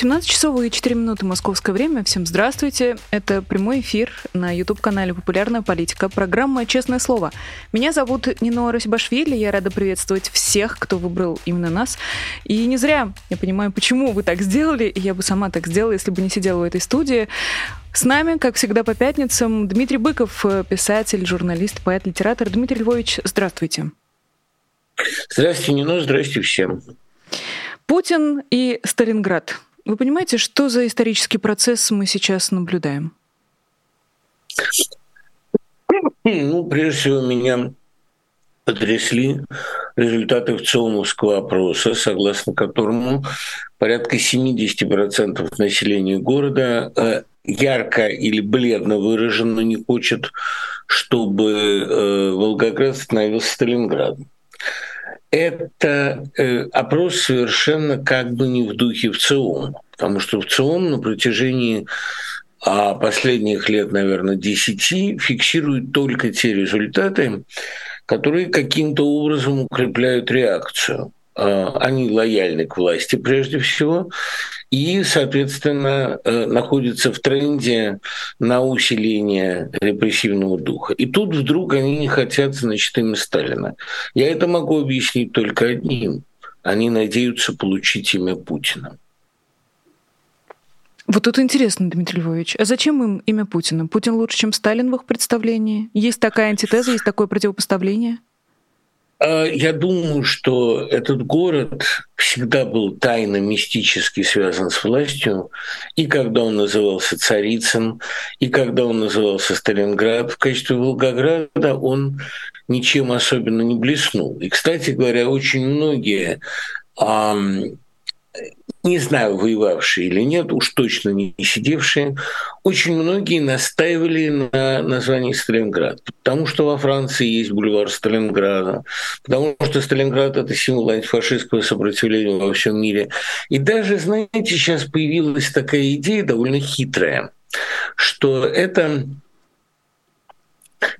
17 часов и 4 минуты московское время. Всем здравствуйте. Это прямой эфир на YouTube-канале «Популярная политика». Программа «Честное слово». Меня зовут Нино Расибашвили. Я рада приветствовать всех, кто выбрал именно нас. И не зря. Я понимаю, почему вы так сделали. Я бы сама так сделала, если бы не сидела в этой студии. С нами, как всегда, по пятницам Дмитрий Быков, писатель, журналист, поэт, литератор. Дмитрий Львович, здравствуйте. Здравствуйте, Нино. Здравствуйте всем. Путин и Сталинград. Вы понимаете, что за исторический процесс мы сейчас наблюдаем? Ну, прежде всего, меня потрясли результаты ВЦИОМовского опроса, согласно которому порядка 70% населения города э, ярко или бледно выраженно не хочет, чтобы э, Волгоград становился Сталинградом это э, опрос совершенно как бы не в духе ВЦИОМ, потому что ВЦИОМ на протяжении а последних лет, наверное, 10 фиксирует только те результаты, которые каким-то образом укрепляют реакцию. А, они лояльны к власти прежде всего, и, соответственно, э, находится в тренде на усиление репрессивного духа. И тут вдруг они не хотят, значит, имя Сталина. Я это могу объяснить только одним. Они надеются получить имя Путина. Вот тут интересно, Дмитрий Львович, а зачем им имя Путина? Путин лучше, чем Сталин в их представлении? Есть такая антитеза, есть такое противопоставление? А, я думаю, что этот город всегда был тайно мистически связан с властью, и когда он назывался Царицын, и когда он назывался Сталинград. В качестве Волгограда он ничем особенно не блеснул. И, кстати говоря, очень многие не знаю, воевавшие или нет, уж точно не сидевшие, очень многие настаивали на названии Сталинград, потому что во Франции есть бульвар Сталинграда, потому что Сталинград – это символ антифашистского сопротивления во всем мире. И даже, знаете, сейчас появилась такая идея довольно хитрая, что это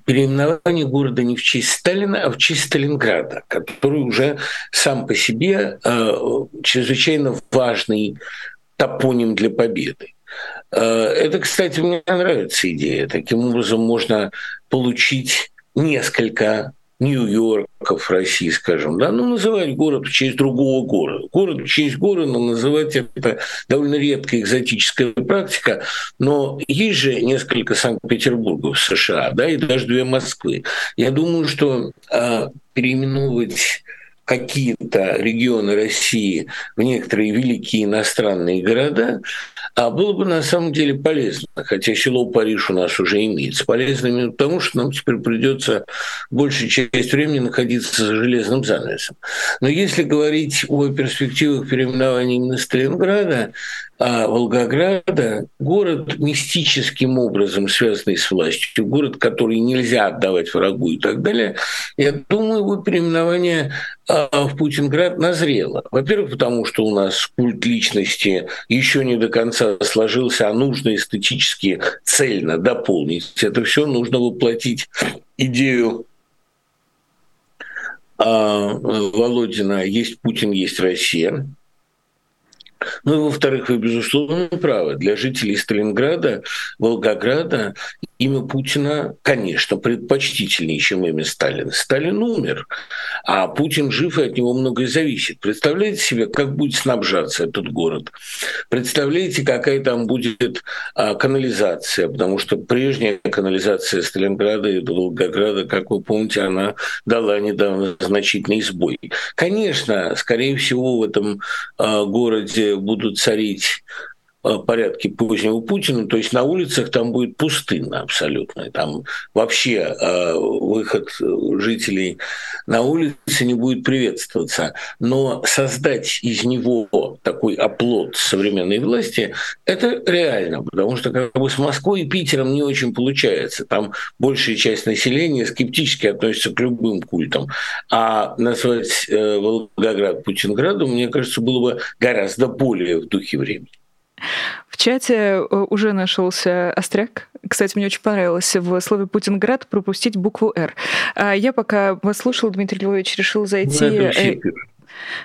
переименование города не в честь Сталина, а в честь Сталинграда, который уже сам по себе э, чрезвычайно важный топоним для победы. Э, это, кстати, мне нравится идея. Таким образом можно получить несколько Нью-Йорков России, скажем, да, ну, называть город в честь другого города. Город в честь города называть это довольно редкая экзотическая практика, но есть же несколько Санкт-Петербургов в США, да, и даже две Москвы. Я думаю, что э, переименовывать какие-то регионы России в некоторые великие иностранные города, а было бы на самом деле полезно, хотя село Париж у нас уже имеется. Полезно именно потому, что нам теперь придется большую часть времени находиться за железным занавесом. Но если говорить о перспективах переименования именно Сталинграда, а Волгограда город мистическим образом связанный с властью, город, который нельзя отдавать врагу и так далее, я думаю, его переименование а, в Путинград назрело. Во-первых, потому что у нас культ личности еще не до конца сложился, а нужно эстетически цельно дополнить. Это все нужно воплотить идею а, Володина «Есть Путин, есть Россия», ну и во-вторых, вы, безусловно, правы. Для жителей Сталинграда, Волгограда имя Путина, конечно, предпочтительнее, чем имя Сталина. Сталин умер, а Путин жив, и от него многое зависит. Представляете себе, как будет снабжаться этот город? Представляете, какая там будет а, канализация? Потому что прежняя канализация Сталинграда и Волгограда, как вы помните, она дала недавно значительный сбой. Конечно, скорее всего, в этом а, городе будут царить порядке позднего Путина, то есть на улицах там будет пустынно абсолютно. Там вообще э, выход жителей на улицы не будет приветствоваться. Но создать из него такой оплот современной власти – это реально, потому что как бы с Москвой и Питером не очень получается. Там большая часть населения скептически относится к любым культам. А назвать э, Волгоград Путинградом, мне кажется, было бы гораздо более в духе времени. Чате э, уже нашелся остряк. Кстати, мне очень понравилось в слове «Путинград» пропустить букву «Р». А я пока вас слушала, Дмитрий Львович, решил зайти... Ну,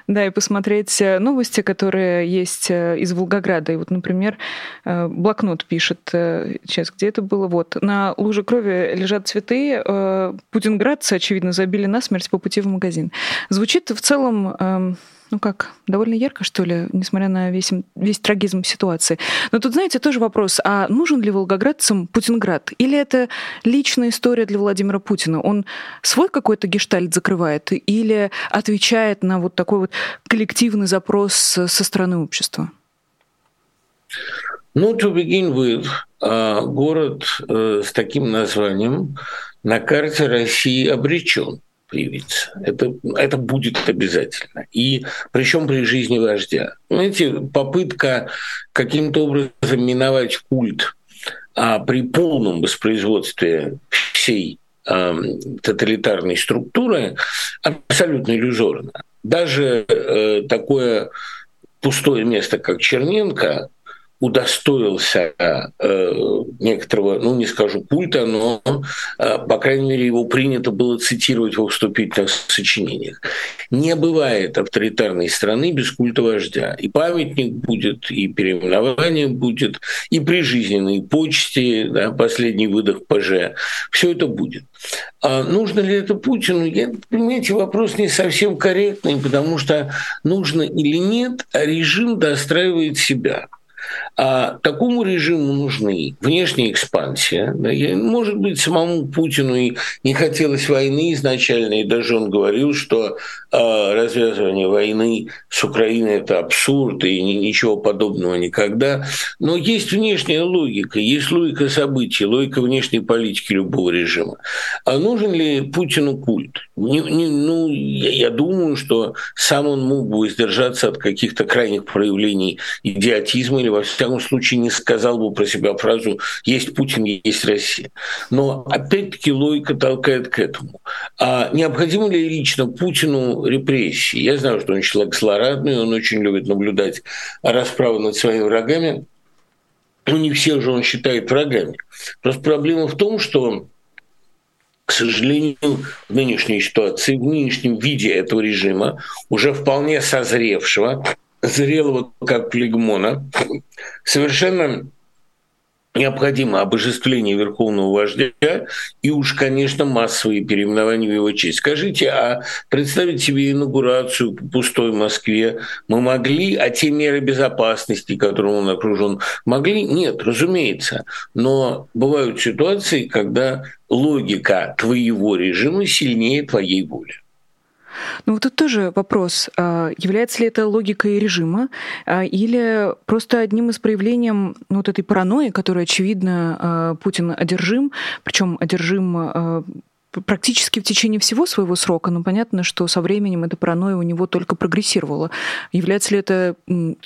да, и посмотреть э, новости, которые есть э, из Волгограда. И вот, например, э, блокнот пишет, сейчас, где это было? Вот, на луже крови лежат цветы, путинградцы, очевидно, забили насмерть по пути в магазин. Звучит в целом эм, ну как, довольно ярко, что ли, несмотря на весь, весь трагизм ситуации. Но тут, знаете, тоже вопрос, а нужен ли волгоградцам Путинград? Или это личная история для Владимира Путина? Он свой какой-то гештальт закрывает или отвечает на вот такой вот коллективный запрос со стороны общества? Ну, to begin with, а, город э, с таким названием на карте России обречен появиться. Это, это будет обязательно. И причем при жизни вождя. Знаете, попытка каким-то образом миновать культ а при полном воспроизводстве всей э, тоталитарной структуры абсолютно иллюзорно. Даже э, такое пустое место, как Черненко, удостоился э, некоторого, ну не скажу культа, но, э, по крайней мере, его принято было цитировать во вступительных сочинениях. Не бывает авторитарной страны без культа вождя. И памятник будет, и переименование будет, и прижизненные почти, да, последний выдох ПЖ. Все это будет. А нужно ли это Путину? Я, понимаете, вопрос не совсем корректный, потому что нужно или нет, а режим достраивает себя. А такому режиму нужны внешняя экспансия. Да, может быть, самому Путину и не хотелось войны изначально, и даже он говорил, что э, развязывание войны с Украиной – это абсурд, и ничего подобного никогда. Но есть внешняя логика, есть логика событий, логика внешней политики любого режима. А нужен ли Путину культ? Не, не, ну, я, я думаю, что сам он мог бы воздержаться от каких-то крайних проявлений идиотизма или во всяком случае не сказал бы про себя фразу «есть Путин, есть Россия». Но опять-таки логика толкает к этому. А необходимо ли лично Путину репрессии? Я знаю, что он человек злорадный, он очень любит наблюдать расправы над своими врагами, но не всех же он считает врагами. Просто проблема в том, что к сожалению, в нынешней ситуации, в нынешнем виде этого режима, уже вполне созревшего, зрелого как флегмона, совершенно необходимо обожествление верховного вождя и уж, конечно, массовые переименования в его честь. Скажите, а представить себе инаугурацию в пустой Москве мы могли, а те меры безопасности, которым он окружен, могли? Нет, разумеется. Но бывают ситуации, когда логика твоего режима сильнее твоей воли. Ну вот тут тоже вопрос, а, является ли это логикой режима а, или просто одним из проявлений ну, вот этой паранойи, которой, очевидно, а, Путин одержим, причем одержим практически в течение всего своего срока, но понятно, что со временем эта паранойя у него только прогрессировала. Является ли это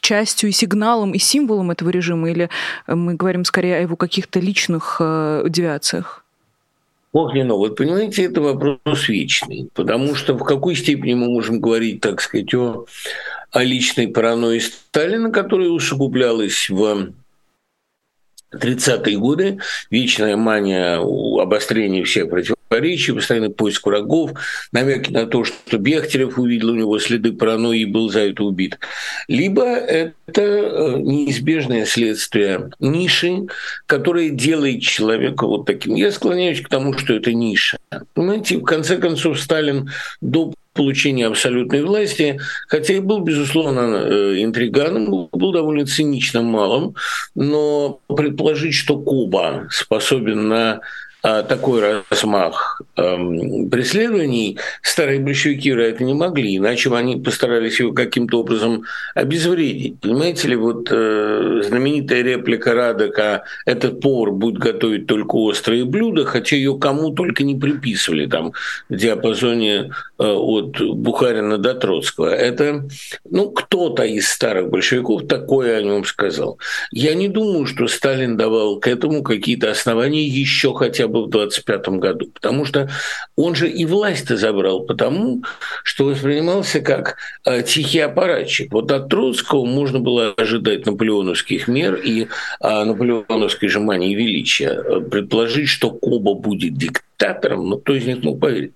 частью и сигналом, и символом этого режима, или мы говорим скорее о его каких-то личных девиациях? Огненно, вот понимаете, это вопрос вечный, потому что в какой степени мы можем говорить, так сказать, о, о личной паранойи Сталина, которая усугублялась в 30-е годы, вечная мания обострения всех противоречий, постоянный поиск врагов, намеки на то, что Бехтерев увидел у него следы паранойи и был за это убит. Либо это э, неизбежное следствие ниши, которое делает человека вот таким. Я склоняюсь к тому, что это ниша. Понимаете, в конце концов, Сталин до получения абсолютной власти, хотя и был, безусловно, э, интриганом, был довольно циничным малым, но предположить, что Куба способен на такой размах эм, преследований старые большевики, вероятно, не могли, иначе бы они постарались его каким-то образом обезвредить. Понимаете ли, вот э, знаменитая реплика Радека «этот повар будет готовить только острые блюда», хотя ее кому только не приписывали там в диапазоне э, от Бухарина до Троцкого. Это, ну, кто-то из старых большевиков такое о нем сказал. Я не думаю, что Сталин давал к этому какие-то основания еще хотя бы в 25 году. Потому что он же и власть-то забрал потому, что воспринимался как э, тихий аппаратчик. Вот от Троцкого можно было ожидать наполеоновских мер и э, наполеоновской же мании величия. Предположить, что Коба будет диктатором, диктатором, но кто из них мог поверить?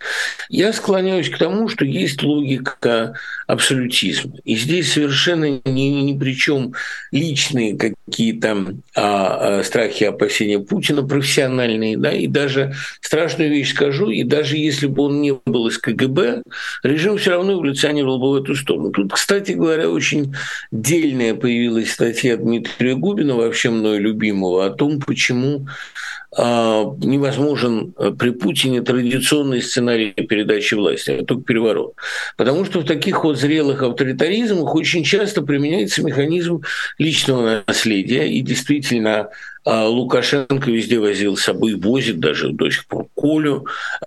Я склоняюсь к тому, что есть логика абсолютизма. И здесь совершенно ни, ни при чем личные какие-то а, а, страхи и опасения Путина, профессиональные, да, и даже страшную вещь скажу, и даже если бы он не был из КГБ, режим все равно эволюционировал бы в эту сторону. Тут, кстати говоря, очень дельная появилась статья Дмитрия Губина, вообще мною любимого, о том, почему а, невозможен э, при Путине традиционный сценарий передачи власти, а только переворот. Потому что в таких вот зрелых авторитаризмах очень часто применяется механизм личного наследия, и действительно Лукашенко везде возил с собой, возит даже до сих пор Колю.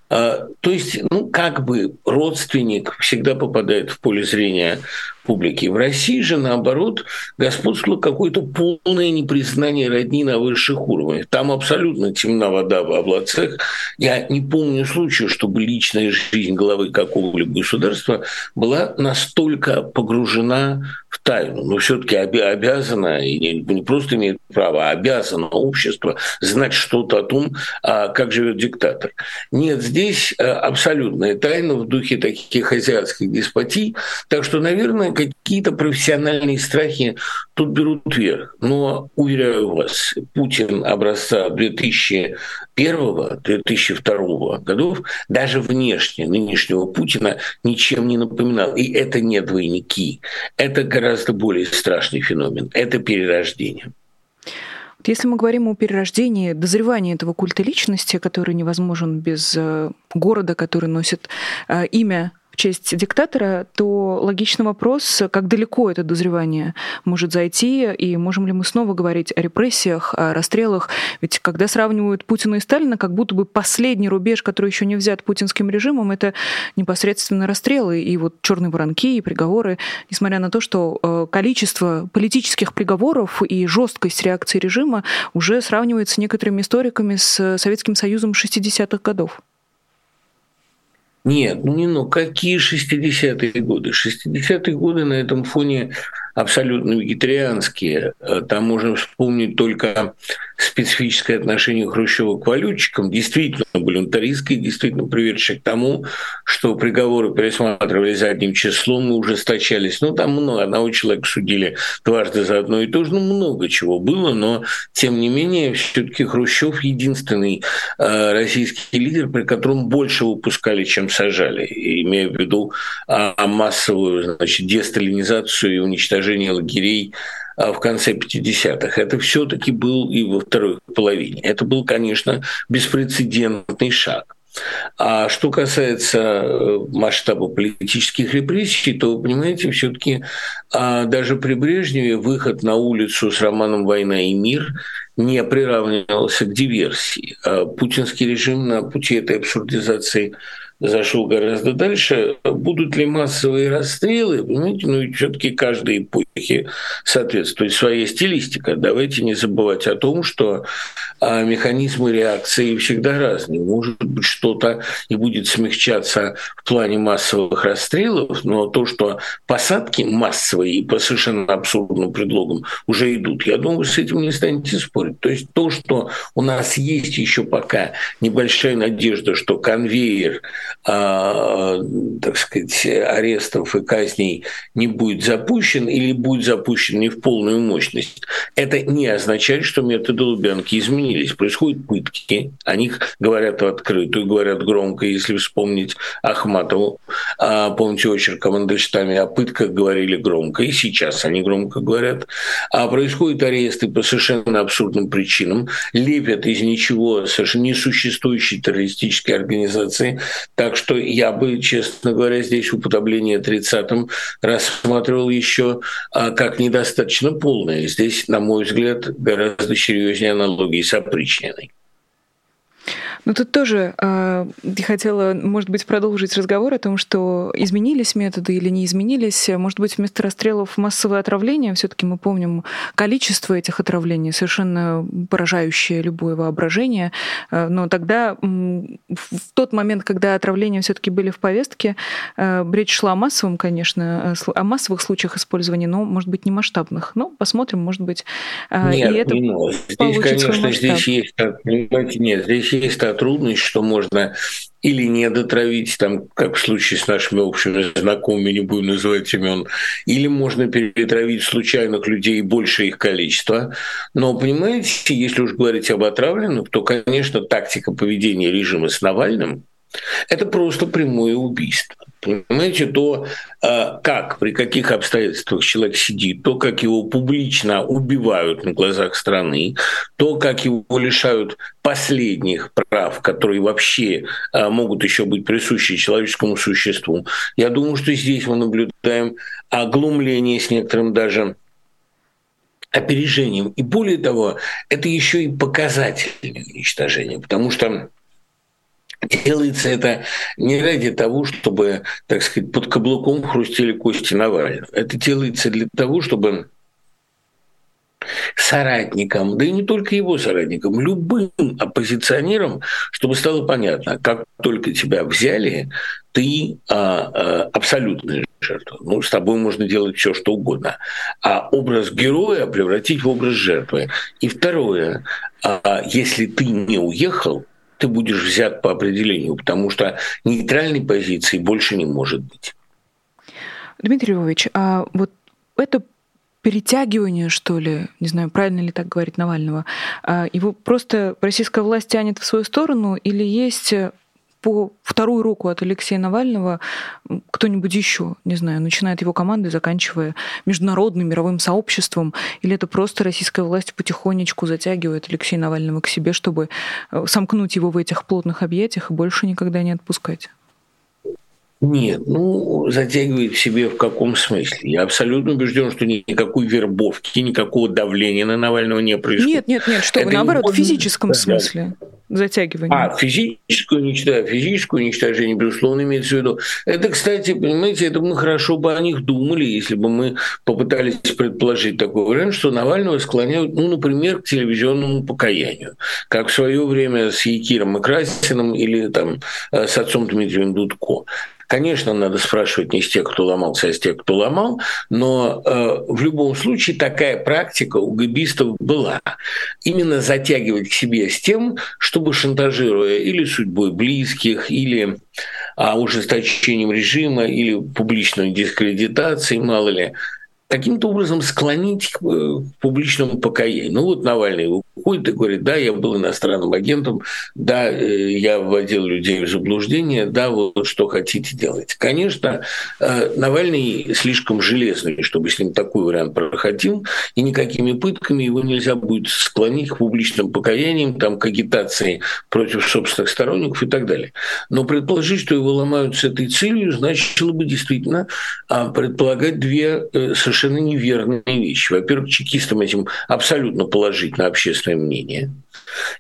А, то есть, ну, как бы родственник всегда попадает в поле зрения публики. В России же, наоборот, господствовало какое-то полное непризнание родни на высших уровнях. Там абсолютно темна вода в облацах. Я не помню случая, чтобы личная жизнь главы какого-либо государства была настолько погружена в тайну. Но все-таки обязана, и не просто имеет право, а обязано общество знать что-то о том, а как живет диктатор. Нет, здесь э, абсолютная тайна в духе таких азиатских деспотий. Так что, наверное, какие-то профессиональные страхи тут берут вверх. Но, уверяю вас, Путин образца 2001-2002 годов даже внешне нынешнего Путина ничем не напоминал. И это не двойники. Это гораздо более страшный феномен. Это перерождение. Если мы говорим о перерождении, дозревании этого культа личности, который невозможен без э, города, который носит э, имя честь диктатора, то логичный вопрос, как далеко это дозревание может зайти, и можем ли мы снова говорить о репрессиях, о расстрелах. Ведь когда сравнивают Путина и Сталина, как будто бы последний рубеж, который еще не взят путинским режимом, это непосредственно расстрелы и вот черные воронки и приговоры, несмотря на то, что э, количество политических приговоров и жесткость реакции режима уже сравнивается некоторыми историками с Советским Союзом 60-х годов. Нет, ну не ну, какие 60-е годы? 60-е годы на этом фоне абсолютно вегетарианские. Э, там можно вспомнить только специфическое отношение Хрущева к валютчикам, действительно волюнтаристское, действительно приведшее к тому, что приговоры пересматривались задним числом и ужесточались. Ну, там много, одного человека судили дважды за одно и то же, ну, много чего было, но, тем не менее, все таки Хрущев единственный э, российский лидер, при котором больше выпускали, чем сажали, имея в виду э, массовую значит, десталинизацию и уничтожение уничтожения лагерей а, в конце 50-х. Это все-таки был и во второй половине. Это был, конечно, беспрецедентный шаг. А что касается э, масштаба политических репрессий, то, вы понимаете, все-таки а, даже при Брежневе выход на улицу с романом «Война и мир» не приравнивался к диверсии. А путинский режим на пути этой абсурдизации зашел гораздо дальше. Будут ли массовые расстрелы? Понимаете, ну все-таки каждой эпохи соответствует своей стилистика. Давайте не забывать о том, что а, механизмы реакции всегда разные. Может быть, что-то и будет смягчаться в плане массовых расстрелов, но то, что посадки массовые и по совершенно абсурдным предлогам уже идут, я думаю, с этим не станете спорить. То есть то, что у нас есть еще пока небольшая надежда, что конвейер так сказать, арестов и казней не будет запущен или будет запущен не в полную мощность, это не означает, что методы Лубянки изменились. Происходят пытки, о них говорят в открытую, говорят громко, если вспомнить Ахматову. А, помните очерк о Мандельштаме, о пытках говорили громко, и сейчас они громко говорят. А происходят аресты по совершенно абсурдным причинам, лепят из ничего совершенно несуществующей террористической организации так что я бы, честно говоря, здесь уподобление 30-м рассматривал еще а, как недостаточно полное. Здесь, на мой взгляд, гораздо серьезнее аналогии с опричниной. Ну тут тоже э, хотела, может быть, продолжить разговор о том, что изменились методы или не изменились. Может быть, вместо расстрелов массовое отравление, все-таки мы помним количество этих отравлений, совершенно поражающее любое воображение. Э, но тогда, в тот момент, когда отравления все-таки были в повестке, э, речь шла о массовом, конечно, о массовых случаях использования, но, может быть, не масштабных. Но посмотрим, может быть, э, нет, и это не Здесь, конечно, здесь есть, понимаете, нет, здесь есть трудность, что можно или не дотравить, там, как в случае с нашими общими знакомыми, не будем называть имен, или можно перетравить случайных людей больше их количества. Но, понимаете, если уж говорить об отравленных, то, конечно, тактика поведения режима с Навальным – это просто прямое убийство. Понимаете, то, а, как, при каких обстоятельствах человек сидит, то, как его публично убивают на глазах страны, то, как его лишают последних прав, которые вообще а, могут еще быть присущи человеческому существу. Я думаю, что здесь мы наблюдаем оглумление с некоторым даже опережением. И более того, это еще и показательное уничтожение, потому что Делается это не ради того, чтобы, так сказать, под каблуком хрустели кости Навального. Это делается для того, чтобы соратникам, да и не только его соратникам, любым оппозиционерам, чтобы стало понятно, как только тебя взяли, ты а, а, абсолютная жертва. Ну, с тобой можно делать все, что угодно. А образ героя превратить в образ жертвы. И второе, а, если ты не уехал, ты будешь взят по определению, потому что нейтральной позиции больше не может быть. Дмитрий Львович, а вот это перетягивание, что ли, не знаю, правильно ли так говорить Навального, а его просто российская власть тянет в свою сторону или есть по вторую руку от Алексея Навального кто-нибудь еще, не знаю, начиная от его команды, заканчивая международным мировым сообществом, или это просто российская власть потихонечку затягивает Алексея Навального к себе, чтобы э, сомкнуть его в этих плотных объятиях и больше никогда не отпускать? Нет, ну, затягивает в себе в каком смысле? Я абсолютно убежден, что никакой вербовки, никакого давления на Навального не происходит. Нет, нет, нет, что вы, наоборот, в физическом смысле затягивания. А, физическое уничтожение, физическое уничтожение, безусловно, имеется в виду. Это, кстати, понимаете, это мы хорошо бы о них думали, если бы мы попытались предположить такой вариант, что Навального склоняют, ну, например, к телевизионному покаянию, как в свое время с Якиром и Красиным или там э, с отцом Дмитрием Дудко. Конечно, надо спрашивать не с тех, кто ломался, а с тех, кто ломал, но э, в любом случае такая практика у габистов была. Именно затягивать к себе с тем, чтобы шантажируя или судьбой близких, или а, ужесточением режима, или публичной дискредитацией, мало ли, каким-то образом склонить к э, публичному покаянию. Ну вот Навальный выходит и говорит, да, я был иностранным агентом, да, э, я вводил людей в заблуждение, да, вот что хотите делать. Конечно, э, Навальный слишком железный, чтобы с ним такой вариант проходил, и никакими пытками его нельзя будет склонить к публичным покаяниям, там, к агитации против собственных сторонников и так далее. Но предположить, что его ломают с этой целью, значило бы действительно а, предполагать две совершенно совершенно неверные вещи. Во-первых, чекистам этим абсолютно положительно общественное мнение.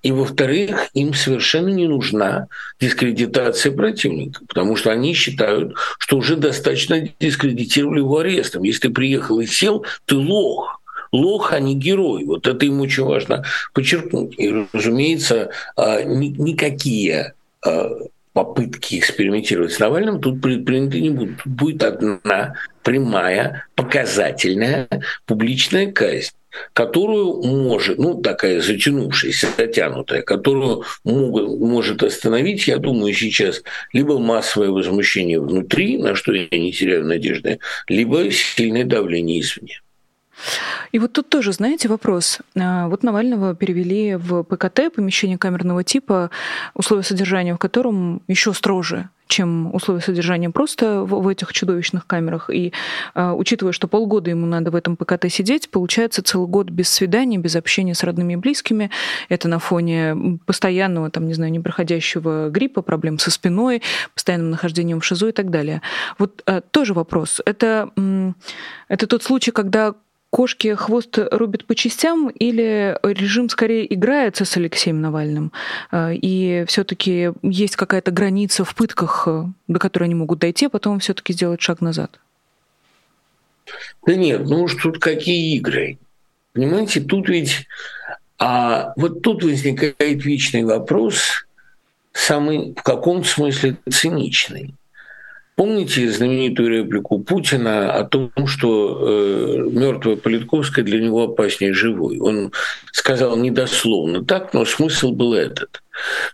И, во-вторых, им совершенно не нужна дискредитация противника, потому что они считают, что уже достаточно дискредитировали его арестом. Если ты приехал и сел, ты лох лох, а не герой. Вот это им очень важно подчеркнуть. И, разумеется, а, никакие а, попытки экспериментировать с Навальным тут предприняты не будут. Будет одна прямая, показательная публичная казнь которую может, ну, такая затянувшаяся, затянутая, которую могут, может остановить, я думаю, сейчас либо массовое возмущение внутри, на что я не теряю надежды, либо сильное давление извне. И вот тут тоже, знаете, вопрос. А, вот Навального перевели в ПКТ, помещение камерного типа, условия содержания в котором еще строже чем условия содержания просто в, в этих чудовищных камерах. И э, учитывая, что полгода ему надо в этом ПКТ сидеть, получается целый год без свиданий, без общения с родными и близкими. Это на фоне постоянного, там, не знаю, непроходящего гриппа, проблем со спиной, постоянным нахождением в ШИЗО и так далее. Вот э, тоже вопрос. Это, э, это тот случай, когда кошки хвост рубят по частям или режим скорее играется с Алексеем Навальным? Э, и все-таки есть какая-то граница в пытках, э, до которой они могут дойти, а потом все-таки сделать шаг назад? Да нет, ну уж тут какие игры. Понимаете, тут ведь... А вот тут возникает вечный вопрос, самый в каком смысле циничный. Помните знаменитую реплику Путина о том, что э, мертвая Политковская для него опаснее живой? Он сказал недословно так, но смысл был этот.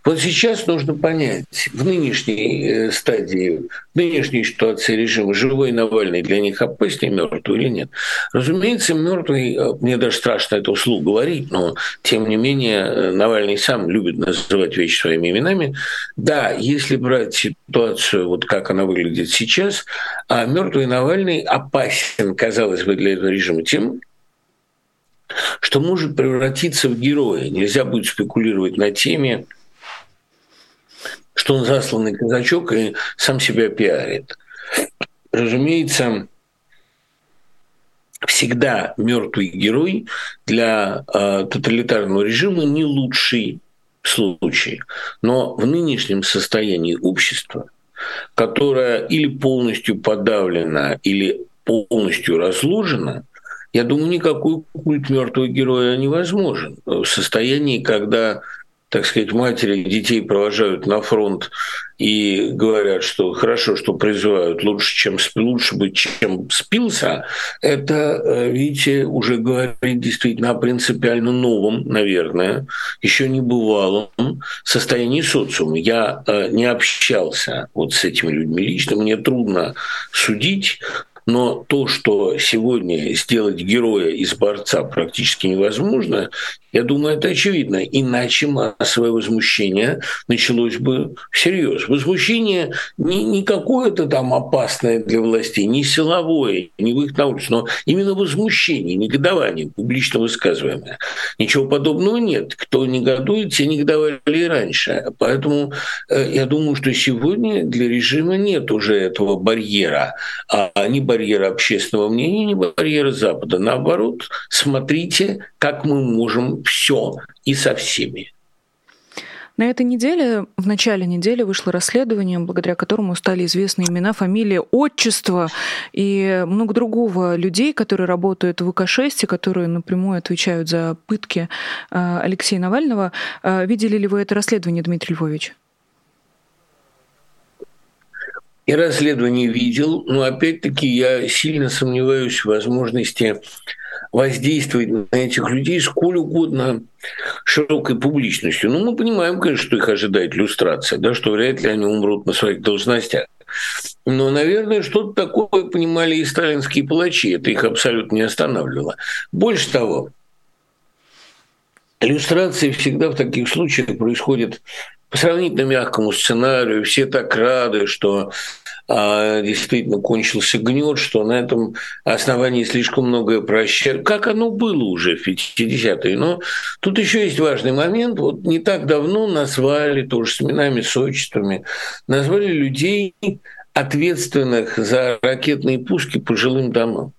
Вот сейчас нужно понять, в нынешней э, стадии, в нынешней ситуации режима, живой Навальный для них опаснее мертвый или нет. Разумеется, мертвый, э, мне даже страшно это вслух говорить, но тем не менее э, Навальный сам любит называть вещи своими именами. Да, если брать ситуацию, вот как она выглядит сейчас, а мертвый Навальный опасен, казалось бы, для этого режима тем, что может превратиться в героя. Нельзя будет спекулировать на теме, что он засланный казачок и сам себя пиарит. Разумеется, всегда мертвый герой для э, тоталитарного режима не лучший случай. Но в нынешнем состоянии общества, которое или полностью подавлено, или полностью разложено, я думаю, никакой культ мертвого героя невозможен. В состоянии, когда так сказать, матери детей провожают на фронт и говорят, что хорошо, что призывают лучше, чем лучше быть, чем спился, это, э, видите, уже говорит действительно о принципиально новом, наверное, еще не бывалом состоянии социума. Я э, не общался вот с этими людьми лично, мне трудно судить, но то, что сегодня сделать героя из борца практически невозможно, я думаю, это очевидно. Иначе массовое возмущение началось бы всерьез. Возмущение не, не какое-то там опасное для властей, не силовое, не в их улицу, но именно возмущение, негодование, публично высказываемое. Ничего подобного нет. Кто негодует, те негодовали и раньше. Поэтому э, я думаю, что сегодня для режима нет уже этого барьера, а не барьера общественного мнения, не барьера Запада. Наоборот, смотрите, как мы можем все и со всеми. На этой неделе, в начале недели вышло расследование, благодаря которому стали известны имена, фамилии, отчество и много другого людей, которые работают в ВК-6 и которые напрямую отвечают за пытки э, Алексея Навального. Э, видели ли вы это расследование, Дмитрий Львович? И расследование видел, но опять-таки я сильно сомневаюсь в возможности воздействовать на этих людей сколь угодно широкой публичностью. Ну, мы понимаем, конечно, что их ожидает иллюстрация, да, что вряд ли они умрут на своих должностях. Но, наверное, что-то такое понимали и сталинские палачи. Это их абсолютно не останавливало. Больше того, иллюстрации всегда в таких случаях происходят по сравнительно мягкому сценарию. Все так рады, что а, действительно кончился гнет, что на этом основании слишком многое прощают. Как оно было уже в 50-е. Но тут еще есть важный момент. Вот не так давно назвали, тоже с именами, с отчествами, назвали людей, ответственных за ракетные пуски по жилым домам.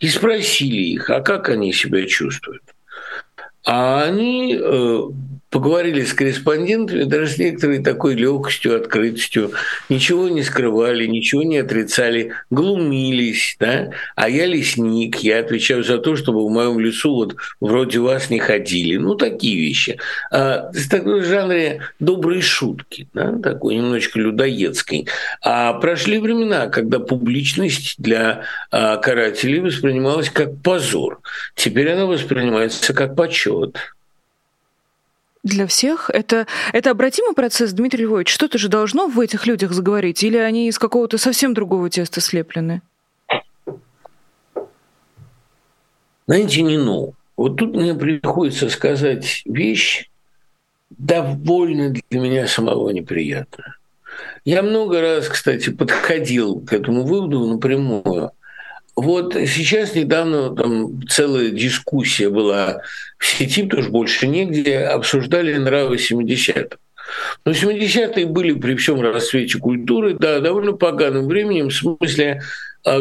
И спросили их, а как они себя чувствуют. А они э, поговорили с корреспондентами даже с некоторой такой легкостью, открытостью, ничего не скрывали, ничего не отрицали, глумились, да, а я лесник, я отвечаю за то, чтобы в моем лесу вот вроде вас не ходили, ну, такие вещи. А, в такой жанре добрые шутки, да, такой немножечко людоедской. А прошли времена, когда публичность для а, карателей воспринималась как позор. Теперь она воспринимается как почет для всех. Это, это обратимый процесс, Дмитрий Львович? Что-то же должно в этих людях заговорить? Или они из какого-то совсем другого теста слеплены? Знаете, не ну. Вот тут мне приходится сказать вещь, довольно для меня самого неприятная. Я много раз, кстати, подходил к этому выводу напрямую. Вот сейчас недавно там целая дискуссия была в сети, потому что больше негде, обсуждали нравы 70-х. Но 70-е были при всем расцвете культуры, да, довольно поганым временем, в смысле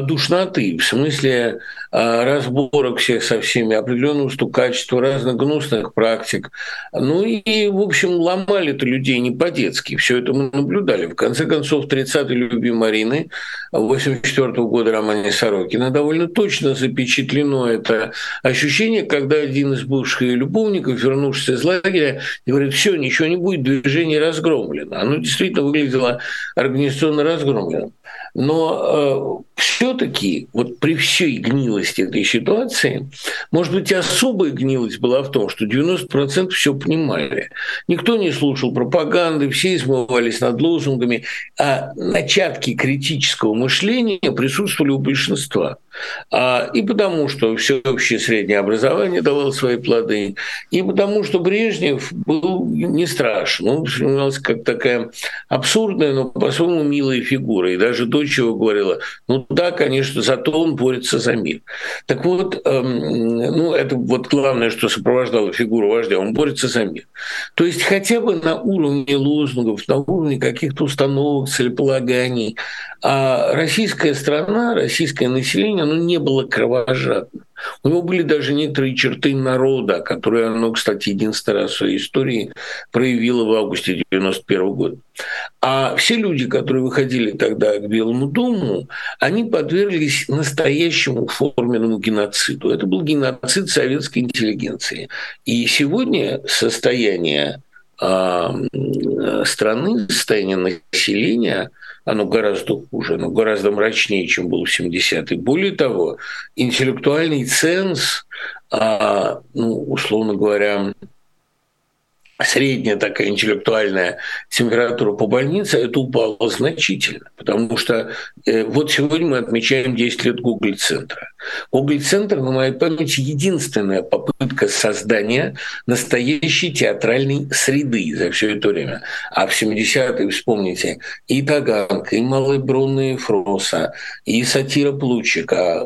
душноты, в смысле э, разборок всех со всеми, определенного стукачества, разных гнусных практик. Ну и, в общем, ломали это людей не по-детски. Все это мы наблюдали. В конце концов, 30-й любви Марины 84 -го года романе Сорокина довольно точно запечатлено это ощущение, когда один из бывших ее любовников, вернувшись из лагеря, говорит, все, ничего не будет, движение разгромлено. Оно действительно выглядело организационно разгромленным. Но э, все-таки вот при всей гнилости этой ситуации, может быть, особая гнилость была в том, что 90% все понимали. Никто не слушал пропаганды, все измывались над лозунгами, а начатки критического мышления присутствовали у большинства. А, и потому, что всеобщее среднее образование давало свои плоды, и потому, что Брежнев был не страшен. Он воспринимался как такая абсурдная, но по-своему милая фигура. И даже дочь его говорила, ну да, конечно, зато он борется за мир. Так вот, эм, ну это вот главное, что сопровождало фигуру вождя, он борется за мир. То есть хотя бы на уровне лозунгов, на уровне каких-то установок, целеполаганий, а российская страна, российское население, оно не было кровожадным. У него были даже некоторые черты народа, которые оно, кстати, единственный раз в своей истории проявило в августе 1991 года. А все люди, которые выходили тогда к Белому дому, они подверглись настоящему форменному геноциду. Это был геноцид советской интеллигенции. И сегодня состояние а, страны, состояние населения – оно гораздо хуже, оно гораздо мрачнее, чем было в 70-е. Более того, интеллектуальный ценз, а, ну, условно говоря, средняя такая интеллектуальная температура по больнице, это упало значительно, потому что э, вот сегодня мы отмечаем 10 лет Google-центра. Google-центр, на моей памяти, единственная попытка создания настоящей театральной среды за все это время. А в 70-е, вспомните, и Таганка, и Малый Брунный и Фроса, и сатира Плучика,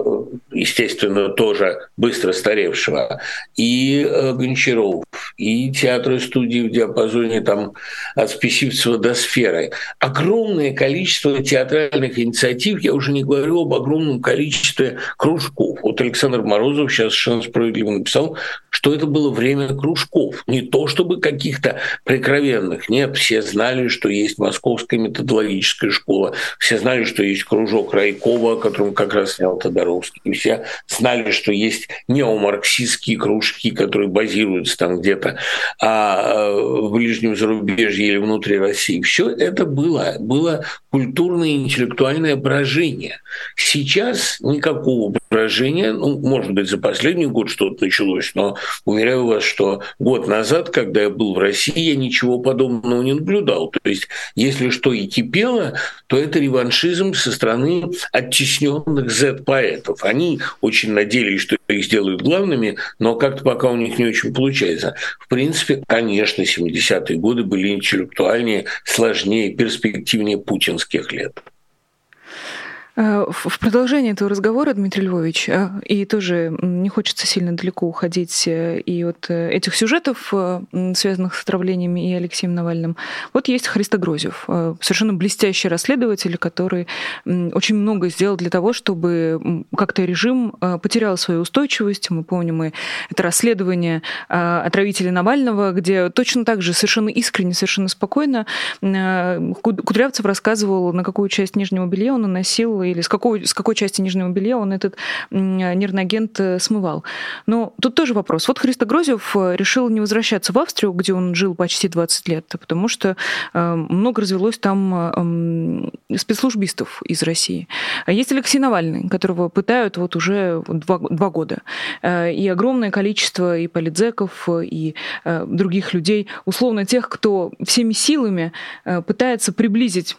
естественно, тоже быстро старевшего, и э, Гончаров, и театры студии в диапазоне там, от Списивцева до сферы. Огромное количество театральных инициатив, я уже не говорю об огромном количестве кружков. Вот Александр Морозов сейчас совершенно справедливо написал, что это было время кружков. Не то чтобы каких-то прикровенных. Нет, все знали, что есть Московская методологическая школа, все знали, что есть кружок Райкова, о котором как раз снял Тодоровский, все знали, что есть неомарксистские кружки, которые базируются там где-то а в ближнем зарубежье или внутри России. Все это было, было культурное и интеллектуальное брожение. Сейчас никакого брожения, ну, может быть, за последний год что-то началось, но уверяю вас, что год назад, когда я был в России, я ничего подобного не наблюдал. То есть, если что и кипело, то это реваншизм со стороны оттесненных Z-поэтов. Они очень надеялись, что их сделают главными, но как-то пока у них не очень получается. В принципе, конечно, 70-е годы были интеллектуальнее, сложнее, перспективнее путинских лет. Э, в продолжение этого разговора, Дмитрий Львович, э, и тоже не хочется сильно далеко уходить э, и от этих сюжетов, связанных с отравлениями и Алексеем Навальным. Вот есть Христогрозев, совершенно блестящий расследователь, который очень много сделал для того, чтобы как-то режим потерял свою устойчивость. Мы помним и это расследование отравителя Навального, где точно так же совершенно искренне, совершенно спокойно Кудрявцев рассказывал, на какую часть нижнего белья он наносил или с какой, с какой части нижнего белья он этот нервный агент э, смывал. Но тут тоже вопрос. Вот Христо Грозев э, решил не возвращаться в Австрию, где он жил почти 20 лет, потому что э, много развелось там спецслужбистов из России. А есть Алексей Навальный, которого пытают вот уже два, два года. И огромное количество и политзеков, и других людей, условно тех, кто всеми силами пытается приблизить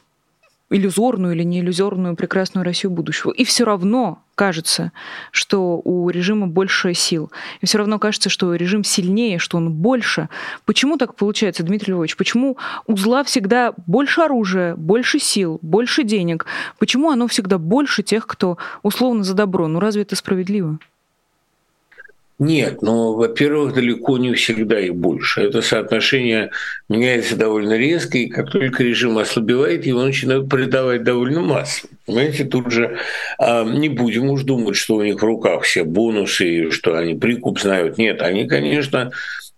иллюзорную или не иллюзорную прекрасную Россию будущего. И все равно кажется, что у режима больше сил. И все равно кажется, что режим сильнее, что он больше. Почему так получается, Дмитрий Львович? Почему у зла всегда больше оружия, больше сил, больше денег? Почему оно всегда больше тех, кто условно за добро? Ну разве это справедливо? Нет, но, во-первых, далеко не всегда их больше. Это соотношение меняется довольно резко, и как только режим ослабевает, его начинают предавать довольно массово. Понимаете, тут же э, не будем уж думать, что у них в руках все бонусы, что они прикуп знают. Нет, они, конечно,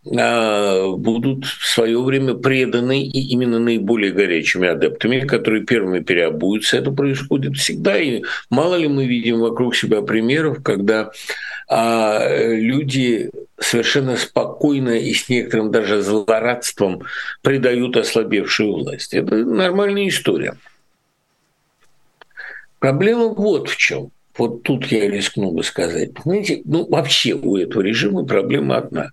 будут в свое время преданы и именно наиболее горячими адептами, которые первыми переобуются. Это происходит всегда, и мало ли мы видим вокруг себя примеров, когда а люди совершенно спокойно и с некоторым даже злорадством предают ослабевшую власть. Это нормальная история. Проблема вот в чем. Вот тут я рискну бы сказать. Понимаете, ну вообще у этого режима проблема одна.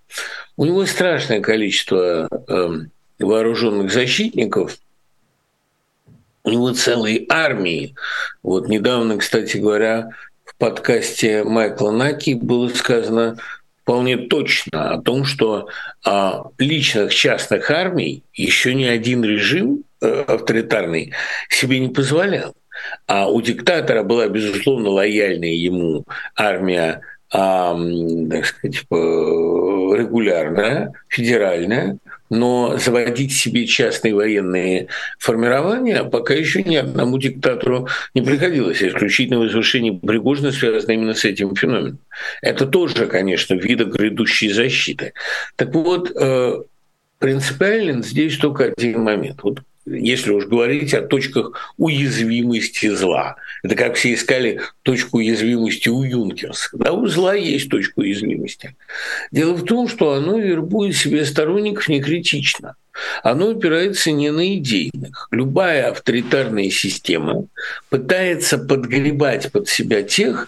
У него страшное количество э, вооруженных защитников, у него целые армии. Вот недавно, кстати говоря, подкасте Майкла Наки было сказано вполне точно о том, что а, личных частных армий еще ни один режим э, авторитарный себе не позволял. А у диктатора была, безусловно, лояльная ему армия, а, так сказать, э, регулярная, федеральная, но заводить себе частные военные формирования пока еще ни одному диктатору не приходилось. Исключительно возвышение Пригожина связано именно с этим феноменом. Это тоже, конечно, вида грядущей защиты. Так вот, э, принципиален здесь только один момент. Вот если уж говорить о точках уязвимости зла. Это как все искали точку уязвимости у Юнкерс. Да, у зла есть точка уязвимости. Дело в том, что оно вербует себе сторонников не критично. Оно опирается не на идейных. Любая авторитарная система пытается подгребать под себя тех,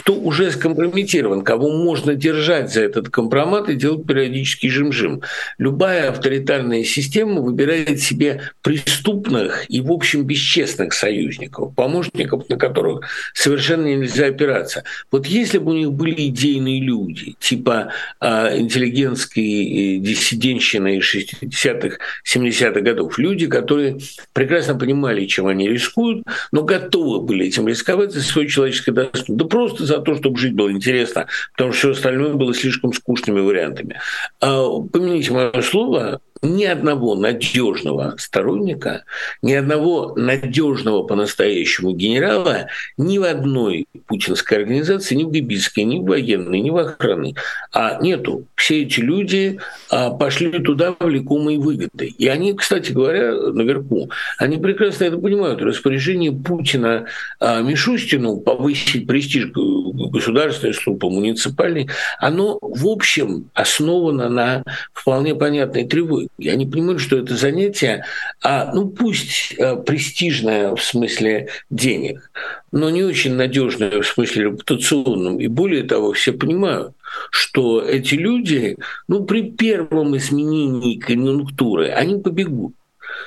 кто уже скомпрометирован, кого можно держать за этот компромат и делать периодический жим-жим. Любая авторитарная система выбирает себе преступных и, в общем, бесчестных союзников, помощников, на которых совершенно нельзя опираться. Вот если бы у них были идейные люди, типа э, интеллигентской э, диссидентщины 60-х, 70-х годов, люди, которые прекрасно понимали, чем они рискуют, но готовы были этим рисковать за свое человеческое достоинство. Да просто за то, чтобы жить было интересно, потому что все остальное было слишком скучными вариантами. А, помяните мое слово, ни одного надежного сторонника, ни одного надежного по-настоящему генерала ни в одной путинской организации, ни в Гибийской, ни в военной, ни в охранной, а нету. Все эти люди а, пошли туда влекомой выгодой. И они, кстати говоря, наверху, они прекрасно это понимают. Распоряжение Путина а, Мишустину повысить престиж государственной службы, муниципальной, оно, в общем, основано на вполне понятной тревоге. Я не понимаю, что это занятие, а, ну пусть а, престижное в смысле денег, но не очень надежное в смысле репутационном. И более того, все понимают, что эти люди, ну, при первом изменении конъюнктуры, они побегут.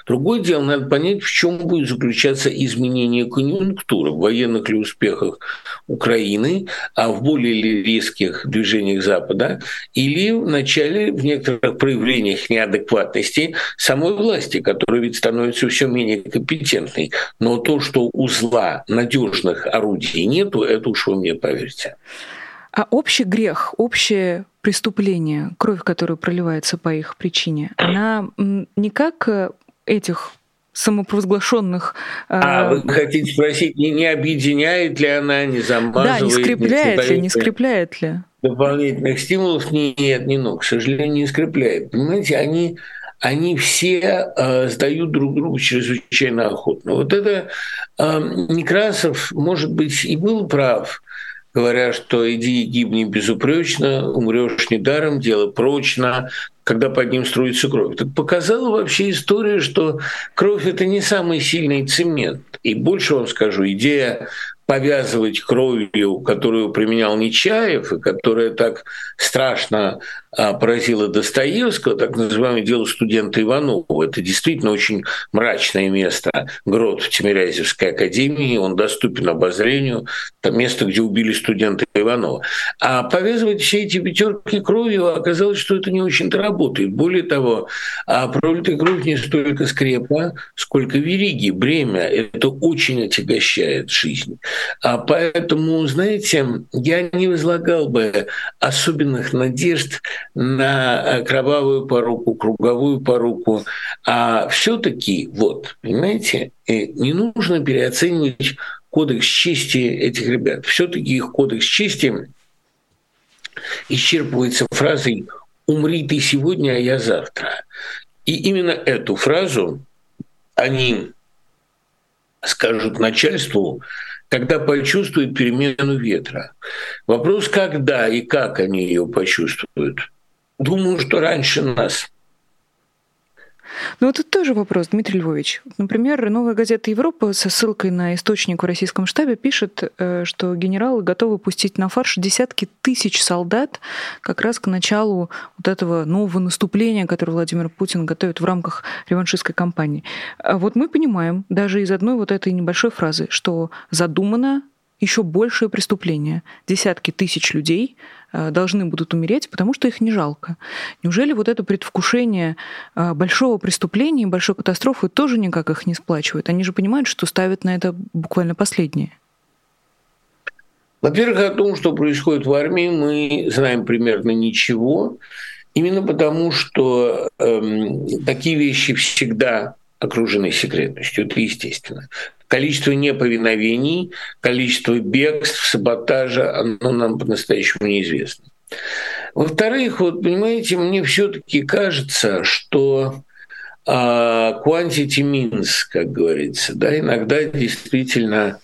Другое дело, надо понять, в чем будет заключаться изменение конъюнктуры, в военных ли успехах Украины, а в более ли резких движениях Запада, или в начале в некоторых проявлениях неадекватности самой власти, которая ведь становится все менее компетентной. Но то, что у зла надежных орудий нету, это уж вы мне поверьте. А общий грех, общее преступление, кровь, которая проливается по их причине, она не как этих самопровозглашенных. А э, вы хотите спросить, не, не объединяет ли она, не замазывает? Да, не скрепляет ли, не скрепляет ли? Дополнительных стимулов нет, не ну, к сожалению, не скрепляет. Понимаете, они они все э, сдают друг другу чрезвычайно охотно. Вот это э, Некрасов, может быть, и был прав, говоря, что иди и гибни безупречно, умрешь недаром, дело прочно, когда под ним струится кровь. Так показала вообще история, что кровь – это не самый сильный цемент. И больше вам скажу, идея повязывать кровью, которую применял Нечаев, и которая так страшно а, поразила Достоевского, так называемое дело студента Иванова. Это действительно очень мрачное место, грот в Тимирязевской академии, он доступен обозрению, это место, где убили студента Иванова. А повязывать все эти пятерки кровью оказалось, что это не очень-то работает. Более того, а пролитая кровь не столько скрепа, сколько вериги, бремя. Это очень отягощает жизнь. А поэтому, знаете, я не возлагал бы особенных надежд на кровавую поруку, круговую поруку. А все таки вот, понимаете, э, не нужно переоценивать кодекс чести этих ребят. все таки их кодекс чести исчерпывается фразой «умри ты сегодня, а я завтра». И именно эту фразу они скажут начальству, когда почувствуют перемену ветра. Вопрос, когда и как они ее почувствуют. Думаю, что раньше нас. Ну вот это тоже вопрос, Дмитрий Львович. Например, новая газета «Европа» со ссылкой на источник в российском штабе пишет, э, что генералы готовы пустить на фарш десятки тысяч солдат как раз к началу вот этого нового наступления, которое Владимир Путин готовит в рамках реваншистской кампании. А вот мы понимаем даже из одной вот этой небольшой фразы, что задумано еще большее преступление. Десятки тысяч людей должны будут умереть, потому что их не жалко. Неужели вот это предвкушение э, большого преступления, большой катастрофы тоже никак их не сплачивает? Они же понимают, что ставят на это буквально последнее. Во-первых, о том, что происходит в армии, мы знаем примерно ничего, именно потому что эм, такие вещи всегда окружены секретностью, это естественно количество неповиновений, количество бегств, саботажа, оно нам по-настоящему неизвестно. Во-вторых, вот понимаете, мне все-таки кажется, что а, quantity means, как говорится, да, иногда действительно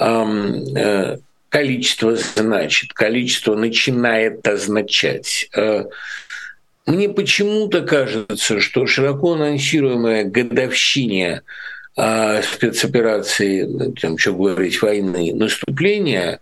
а, количество значит, количество начинает означать. А, мне почему-то кажется, что широко анонсируемая годовщине а, спецоперации, там, что говорить, войны, наступления,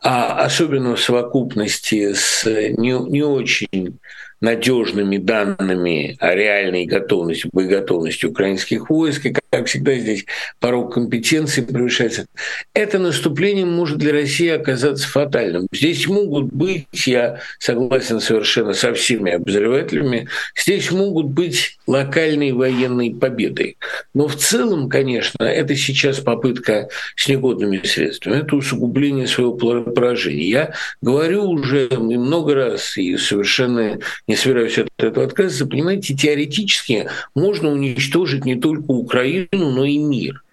а особенно в совокупности с не, не очень надежными данными о реальной готовности, боеготовности украинских войск, и, как всегда, здесь порог компетенции превышается. Это наступление может для России оказаться фатальным. Здесь могут быть, я согласен совершенно со всеми обозревателями, здесь могут быть локальные военные победы. Но в целом, конечно, это сейчас попытка с негодными средствами, это усугубление своего поражения. Я говорю уже много раз и совершенно не собираюсь от этого отказываться, понимаете, теоретически можно уничтожить не только Украину, но и мир.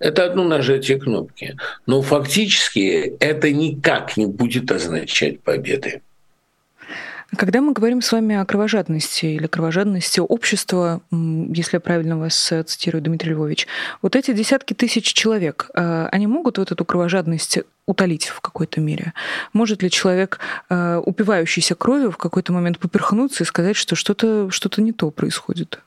Это одно нажатие кнопки. Но фактически это никак не будет означать победы. Когда мы говорим с вами о кровожадности или кровожадности общества, если я правильно вас э, цитирую, Дмитрий Львович, вот эти десятки тысяч человек, э, они могут вот эту кровожадность утолить в какой-то мере? Может ли человек, э, упивающийся кровью, в какой-то момент поперхнуться и сказать, что что-то что не то происходит?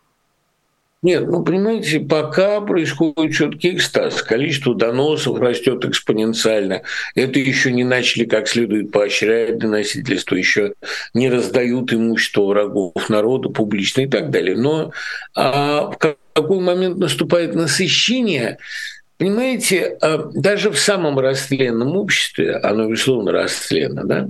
Нет, ну понимаете, пока происходит четкий экстаз, количество доносов растет экспоненциально. Это еще не начали как следует поощрять доносительство, еще не раздают имущество врагов народа публично и так далее. Но а в какой момент наступает насыщение, Понимаете, а, даже в самом растленном обществе, оно, безусловно, растлено, да,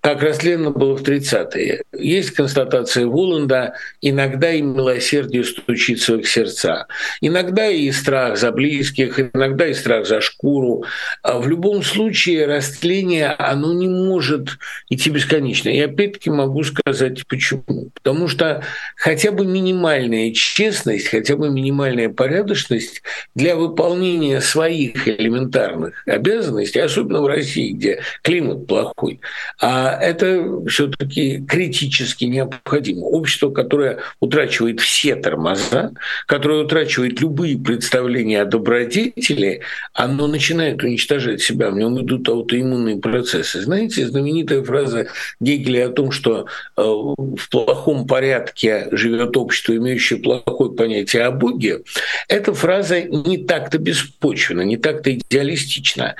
как растлено было в 30-е, есть констатация Воланда, иногда и милосердие стучит в их сердца. Иногда и страх за близких, иногда и страх за шкуру. А в любом случае растление, оно не может идти бесконечно. И опять-таки могу сказать почему. Потому что хотя бы минимальная честность, хотя бы минимальная порядочность для выполнения выполнение своих элементарных обязанностей, особенно в России, где климат плохой, а это все-таки критически необходимо. Общество, которое утрачивает все тормоза, которое утрачивает любые представления о добродетели, оно начинает уничтожать себя, в нем идут аутоиммунные процессы. Знаете, знаменитая фраза Гегеля о том, что э, в плохом порядке живет общество, имеющее плохое понятие о Боге, эта фраза не так-то без беспочвенно, не так-то идеалистично.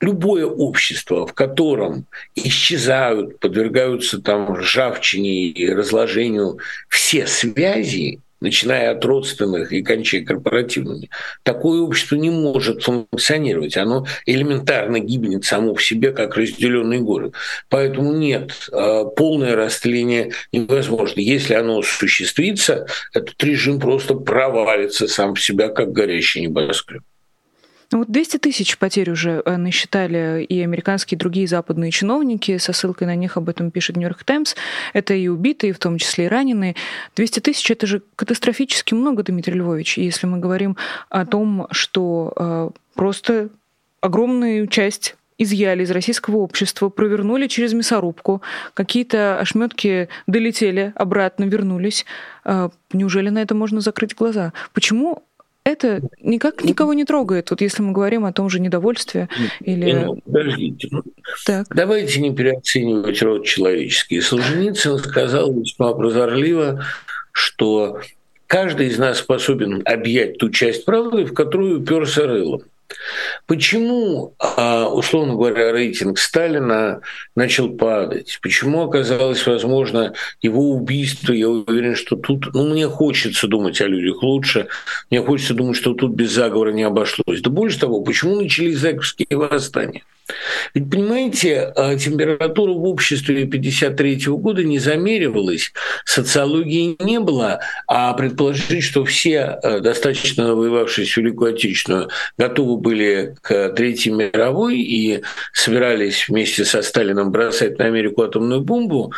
Любое общество, в котором исчезают, подвергаются там ржавчине и разложению все связи, начиная от родственных и кончая корпоративными, такое общество не может функционировать. Оно элементарно гибнет само в себе, как разделенный город. Поэтому нет, а, полное растление невозможно. Если оно осуществится, этот режим просто провалится сам в себя, как горящий небоскреб. Ну вот 200 тысяч потерь уже э, насчитали и американские, и другие западные чиновники. Со ссылкой на них об этом пишет Нью-Йорк Таймс. Это и убитые, в том числе и раненые. 200 тысяч — это же катастрофически много, Дмитрий Львович. Если мы говорим о том, что э, просто огромную часть изъяли из российского общества, провернули через мясорубку, какие-то ошметки долетели обратно, вернулись. Э, неужели на это можно закрыть глаза? Почему это никак никого не трогает, вот если мы говорим о том же недовольстве или... Ну, подождите, ну, так. давайте не переоценивать род человеческий. Солженицын сказал весьма прозорливо, что каждый из нас способен объять ту часть правды, в которую уперся рылом. Почему, а, условно говоря, рейтинг Сталина начал падать? Почему оказалось возможно его убийство? Я уверен, что тут, ну, мне хочется думать о людях лучше, мне хочется думать, что тут без заговора не обошлось. Да больше того, почему начались зэковские восстания? Ведь, понимаете, а, температура в обществе 1953 года не замеривалась, социологии не было, а предположить, что все, а, достаточно воевавшие Великую Отечественную, готовы были к Третьей мировой и собирались вместе со Сталином бросать на Америку атомную бомбу,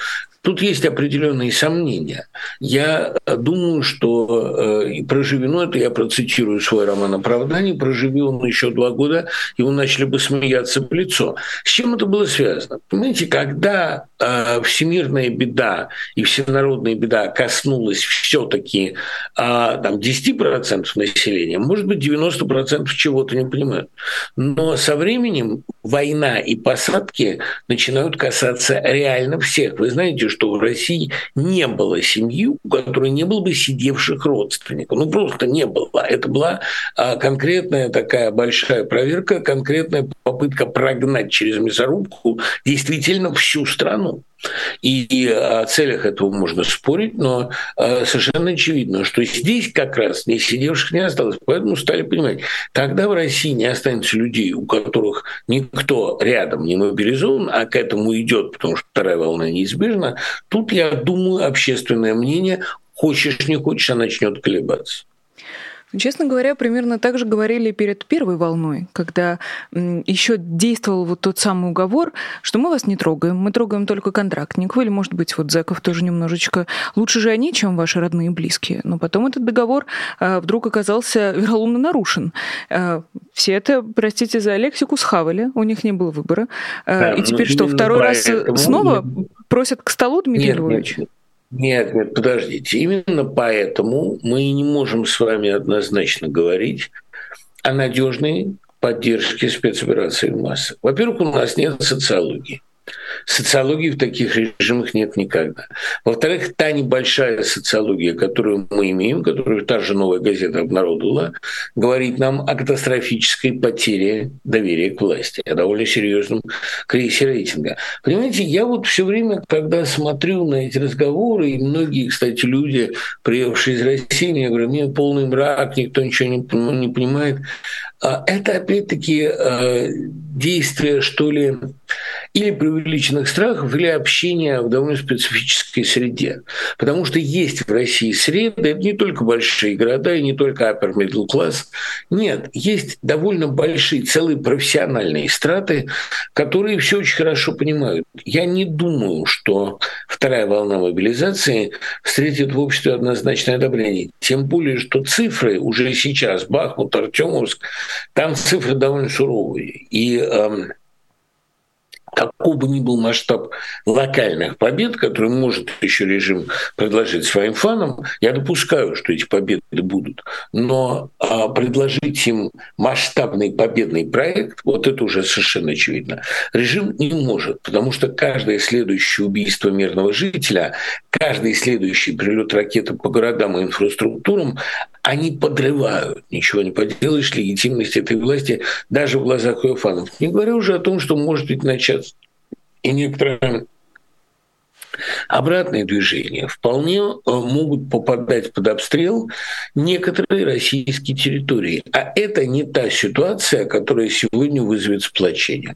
Тут есть определенные сомнения. Я думаю, что э, ну это я процитирую свой роман «Оправдание», проживи он еще два года, его начали бы смеяться в лицо. С чем это было связано? Понимаете, когда э, всемирная беда и всенародная беда коснулась все-таки э, там, 10% населения, может быть, 90% чего-то не понимают. Но со временем война и посадки начинают касаться реально всех. Вы знаете, что в России не было семьи, у которой не было бы сидевших родственников. Ну, просто не было. Это была а, конкретная такая большая проверка, конкретная попытка прогнать через мясорубку действительно всю страну. И о целях этого можно спорить, но э, совершенно очевидно, что здесь как раз не сидевших не осталось. Поэтому стали понимать, тогда в России не останется людей, у которых никто рядом не мобилизован, а к этому идет, потому что вторая волна неизбежна. Тут, я думаю, общественное мнение, хочешь не хочешь, а начнет колебаться. Честно говоря, примерно так же говорили перед первой волной, когда еще действовал вот тот самый уговор, что мы вас не трогаем, мы трогаем только контрактников, или, может быть, вот зэков тоже немножечко. Лучше же они, чем ваши родные и близкие. Но потом этот договор а, вдруг оказался вероломно нарушен. А, все это, простите за лексику, схавали, у них не было выбора. А, да, и теперь что, второй раз снова просят к столу, Дмитрий нет, Львович? Нет, нет, нет, подождите. Именно поэтому мы не можем с вами однозначно говорить о надежной поддержке спецоперации в массах. Во-первых, у нас нет социологии. Социологии в таких режимах нет никогда. Во-вторых, та небольшая социология, которую мы имеем, которую та же «Новая газета» обнародовала, говорит нам о катастрофической потере доверия к власти, о довольно серьезном кризисе рейтинга. Понимаете, я вот все время, когда смотрю на эти разговоры, и многие, кстати, люди, приехавшие из России, мне говорят, мне полный мрак, никто ничего не, не понимает. А это опять-таки э, действие, что ли, или преувеличенных страхов, или общения в довольно специфической среде. Потому что есть в России среды, не только большие города и не только upper middle class. Нет, есть довольно большие, целые профессиональные страты, которые все очень хорошо понимают. Я не думаю, что вторая волна мобилизации встретит в обществе однозначное одобрение. Тем более, что цифры уже сейчас, Бахмут, Артемовск, там цифры довольно суровые. И эм, какой бы ни был масштаб локальных побед, который может еще режим предложить своим фанам, я допускаю, что эти победы будут. Но а, предложить им масштабный победный проект, вот это уже совершенно очевидно, режим не может, потому что каждое следующее убийство мирного жителя, каждый следующий прилет ракеты по городам и инфраструктурам, они подрывают, ничего не поделаешь, легитимность этой власти даже в глазах ее фанов. Не говоря уже о том, что может быть начаться и некоторые обратные движения вполне э, могут попадать под обстрел некоторые российские территории. А это не та ситуация, которая сегодня вызовет сплочение.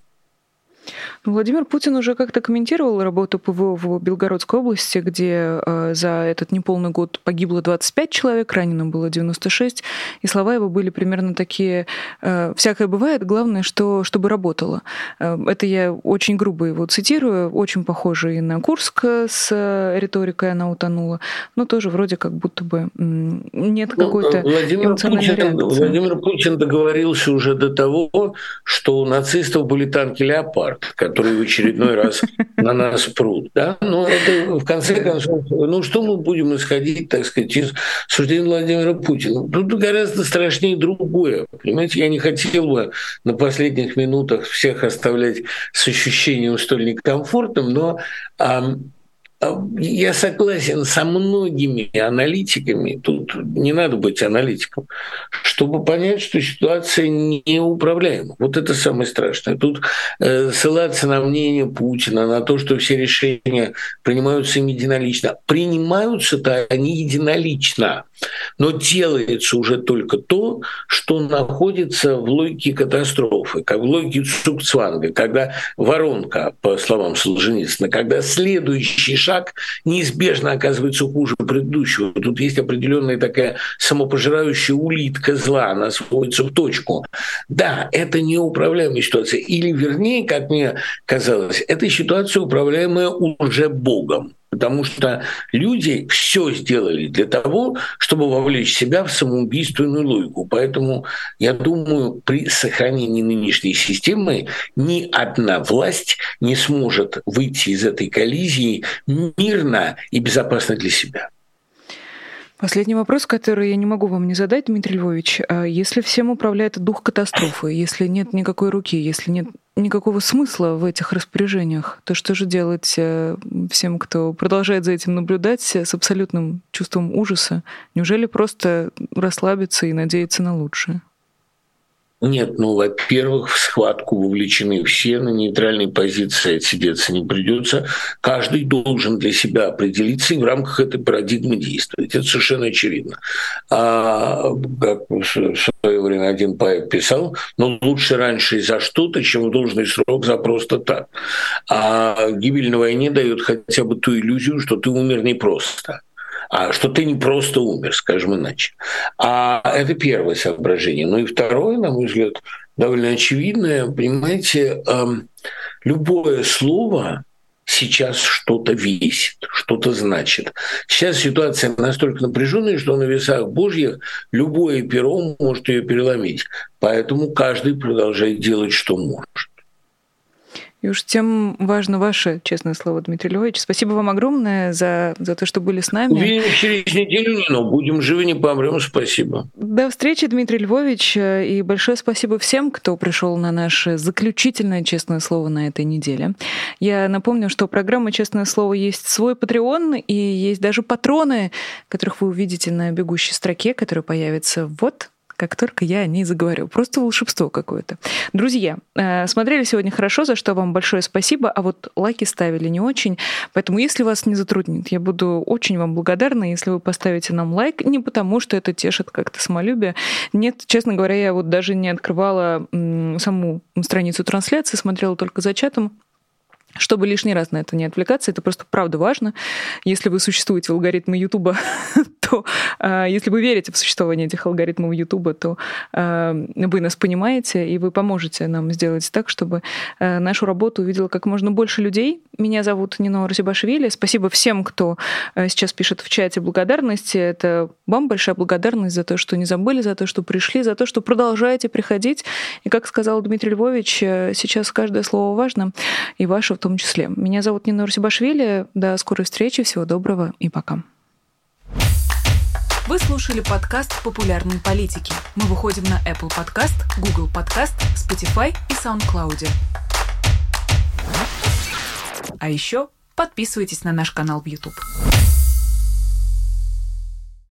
Владимир Путин уже как-то комментировал работу ПВО в Белгородской области, где э, за этот неполный год погибло 25 человек, ранено было 96, и слова его были примерно такие э, «всякое бывает, главное, что, чтобы работало». Э, это я очень грубо его цитирую, очень похоже и на Курск с риторикой она утонула, но тоже вроде как будто бы нет ну, какой-то Владимир Путин, Владимир Путин договорился уже до того, что у нацистов были танки «Леопард», которые в очередной раз на нас прут. Да? Но это, в конце концов, ну что мы будем исходить, так сказать, из суждения Владимира Путина? Тут гораздо страшнее другое. Понимаете, я не хотел бы на последних минутах всех оставлять с ощущением столь некомфортным, но а, я согласен со многими аналитиками, тут не надо быть аналитиком, чтобы понять, что ситуация неуправляема. Вот это самое страшное. Тут э, ссылаться на мнение Путина, на то, что все решения принимаются им единолично. Принимаются-то они единолично, но делается уже только то, что находится в логике катастрофы, как в логике Цукцванга, когда воронка, по словам Солженицына, когда следующий шаг шаг неизбежно оказывается хуже предыдущего. Тут есть определенная такая самопожирающая улитка зла, она сводится в точку. Да, это неуправляемая ситуация. Или, вернее, как мне казалось, это ситуация, управляемая уже Богом потому что люди все сделали для того, чтобы вовлечь себя в самоубийственную логику. Поэтому я думаю, при сохранении нынешней системы ни одна власть не сможет выйти из этой коллизии мирно и безопасно для себя. Последний вопрос, который я не могу вам не задать, Дмитрий Львович. А если всем управляет дух катастрофы, если нет никакой руки, если нет никакого смысла в этих распоряжениях, то что же делать э, всем, кто продолжает за этим наблюдать с абсолютным чувством ужаса? Неужели просто расслабиться и надеяться на лучшее? Нет, ну, во-первых, в схватку вовлечены все, на нейтральной позиции отсидеться не придется. Каждый должен для себя определиться и в рамках этой парадигмы действовать. Это совершенно очевидно. А, как в свое время один поэт писал, «Ну, лучше раньше за что-то, чем в должный срок за просто так. А гибель на войне дает хотя бы ту иллюзию, что ты умер не просто а что ты не просто умер, скажем иначе. А это первое соображение. Ну и второе, на мой взгляд, довольно очевидное. Понимаете, эм, любое слово сейчас что-то весит, что-то значит. Сейчас ситуация настолько напряженная, что на весах Божьих любое перо может ее переломить. Поэтому каждый продолжает делать, что может. И уж тем важно ваше честное слово, Дмитрий Львович. Спасибо вам огромное за, за то, что были с нами. Увидим через неделю, но будем живы, не помрем. Спасибо. До встречи, Дмитрий Львович. И большое спасибо всем, кто пришел на наше заключительное честное слово на этой неделе. Я напомню, что программа «Честное слово» есть свой Patreon, и есть даже патроны, которых вы увидите на бегущей строке, которая появится вот как только я о ней заговорю. Просто волшебство какое-то. Друзья, э, смотрели сегодня хорошо, за что вам большое спасибо, а вот лайки ставили не очень. Поэтому, если вас не затруднит, я буду очень вам благодарна, если вы поставите нам лайк, не потому что это тешит как-то самолюбие. Нет, честно говоря, я вот даже не открывала саму страницу трансляции, смотрела только за чатом, чтобы лишний раз на это не отвлекаться, это просто правда важно. Если вы существуете в алгоритме Ютуба, то э, если вы верите в существование этих алгоритмов Ютуба, то э, вы нас понимаете, и вы поможете нам сделать так, чтобы э, нашу работу увидело как можно больше людей. Меня зовут Нина Розибашвили. Спасибо всем, кто сейчас пишет в чате благодарности. Это вам большая благодарность за то, что не забыли, за то, что пришли, за то, что продолжаете приходить. И, как сказал Дмитрий Львович, э, сейчас каждое слово важно, и ваше том числе. Меня зовут Нина Розибашвили. До скорой встречи. Всего доброго и пока. Вы слушали подкаст «Популярные политики». Мы выходим на Apple Podcast, Google Podcast, Spotify и SoundCloud. А еще подписывайтесь на наш канал в YouTube.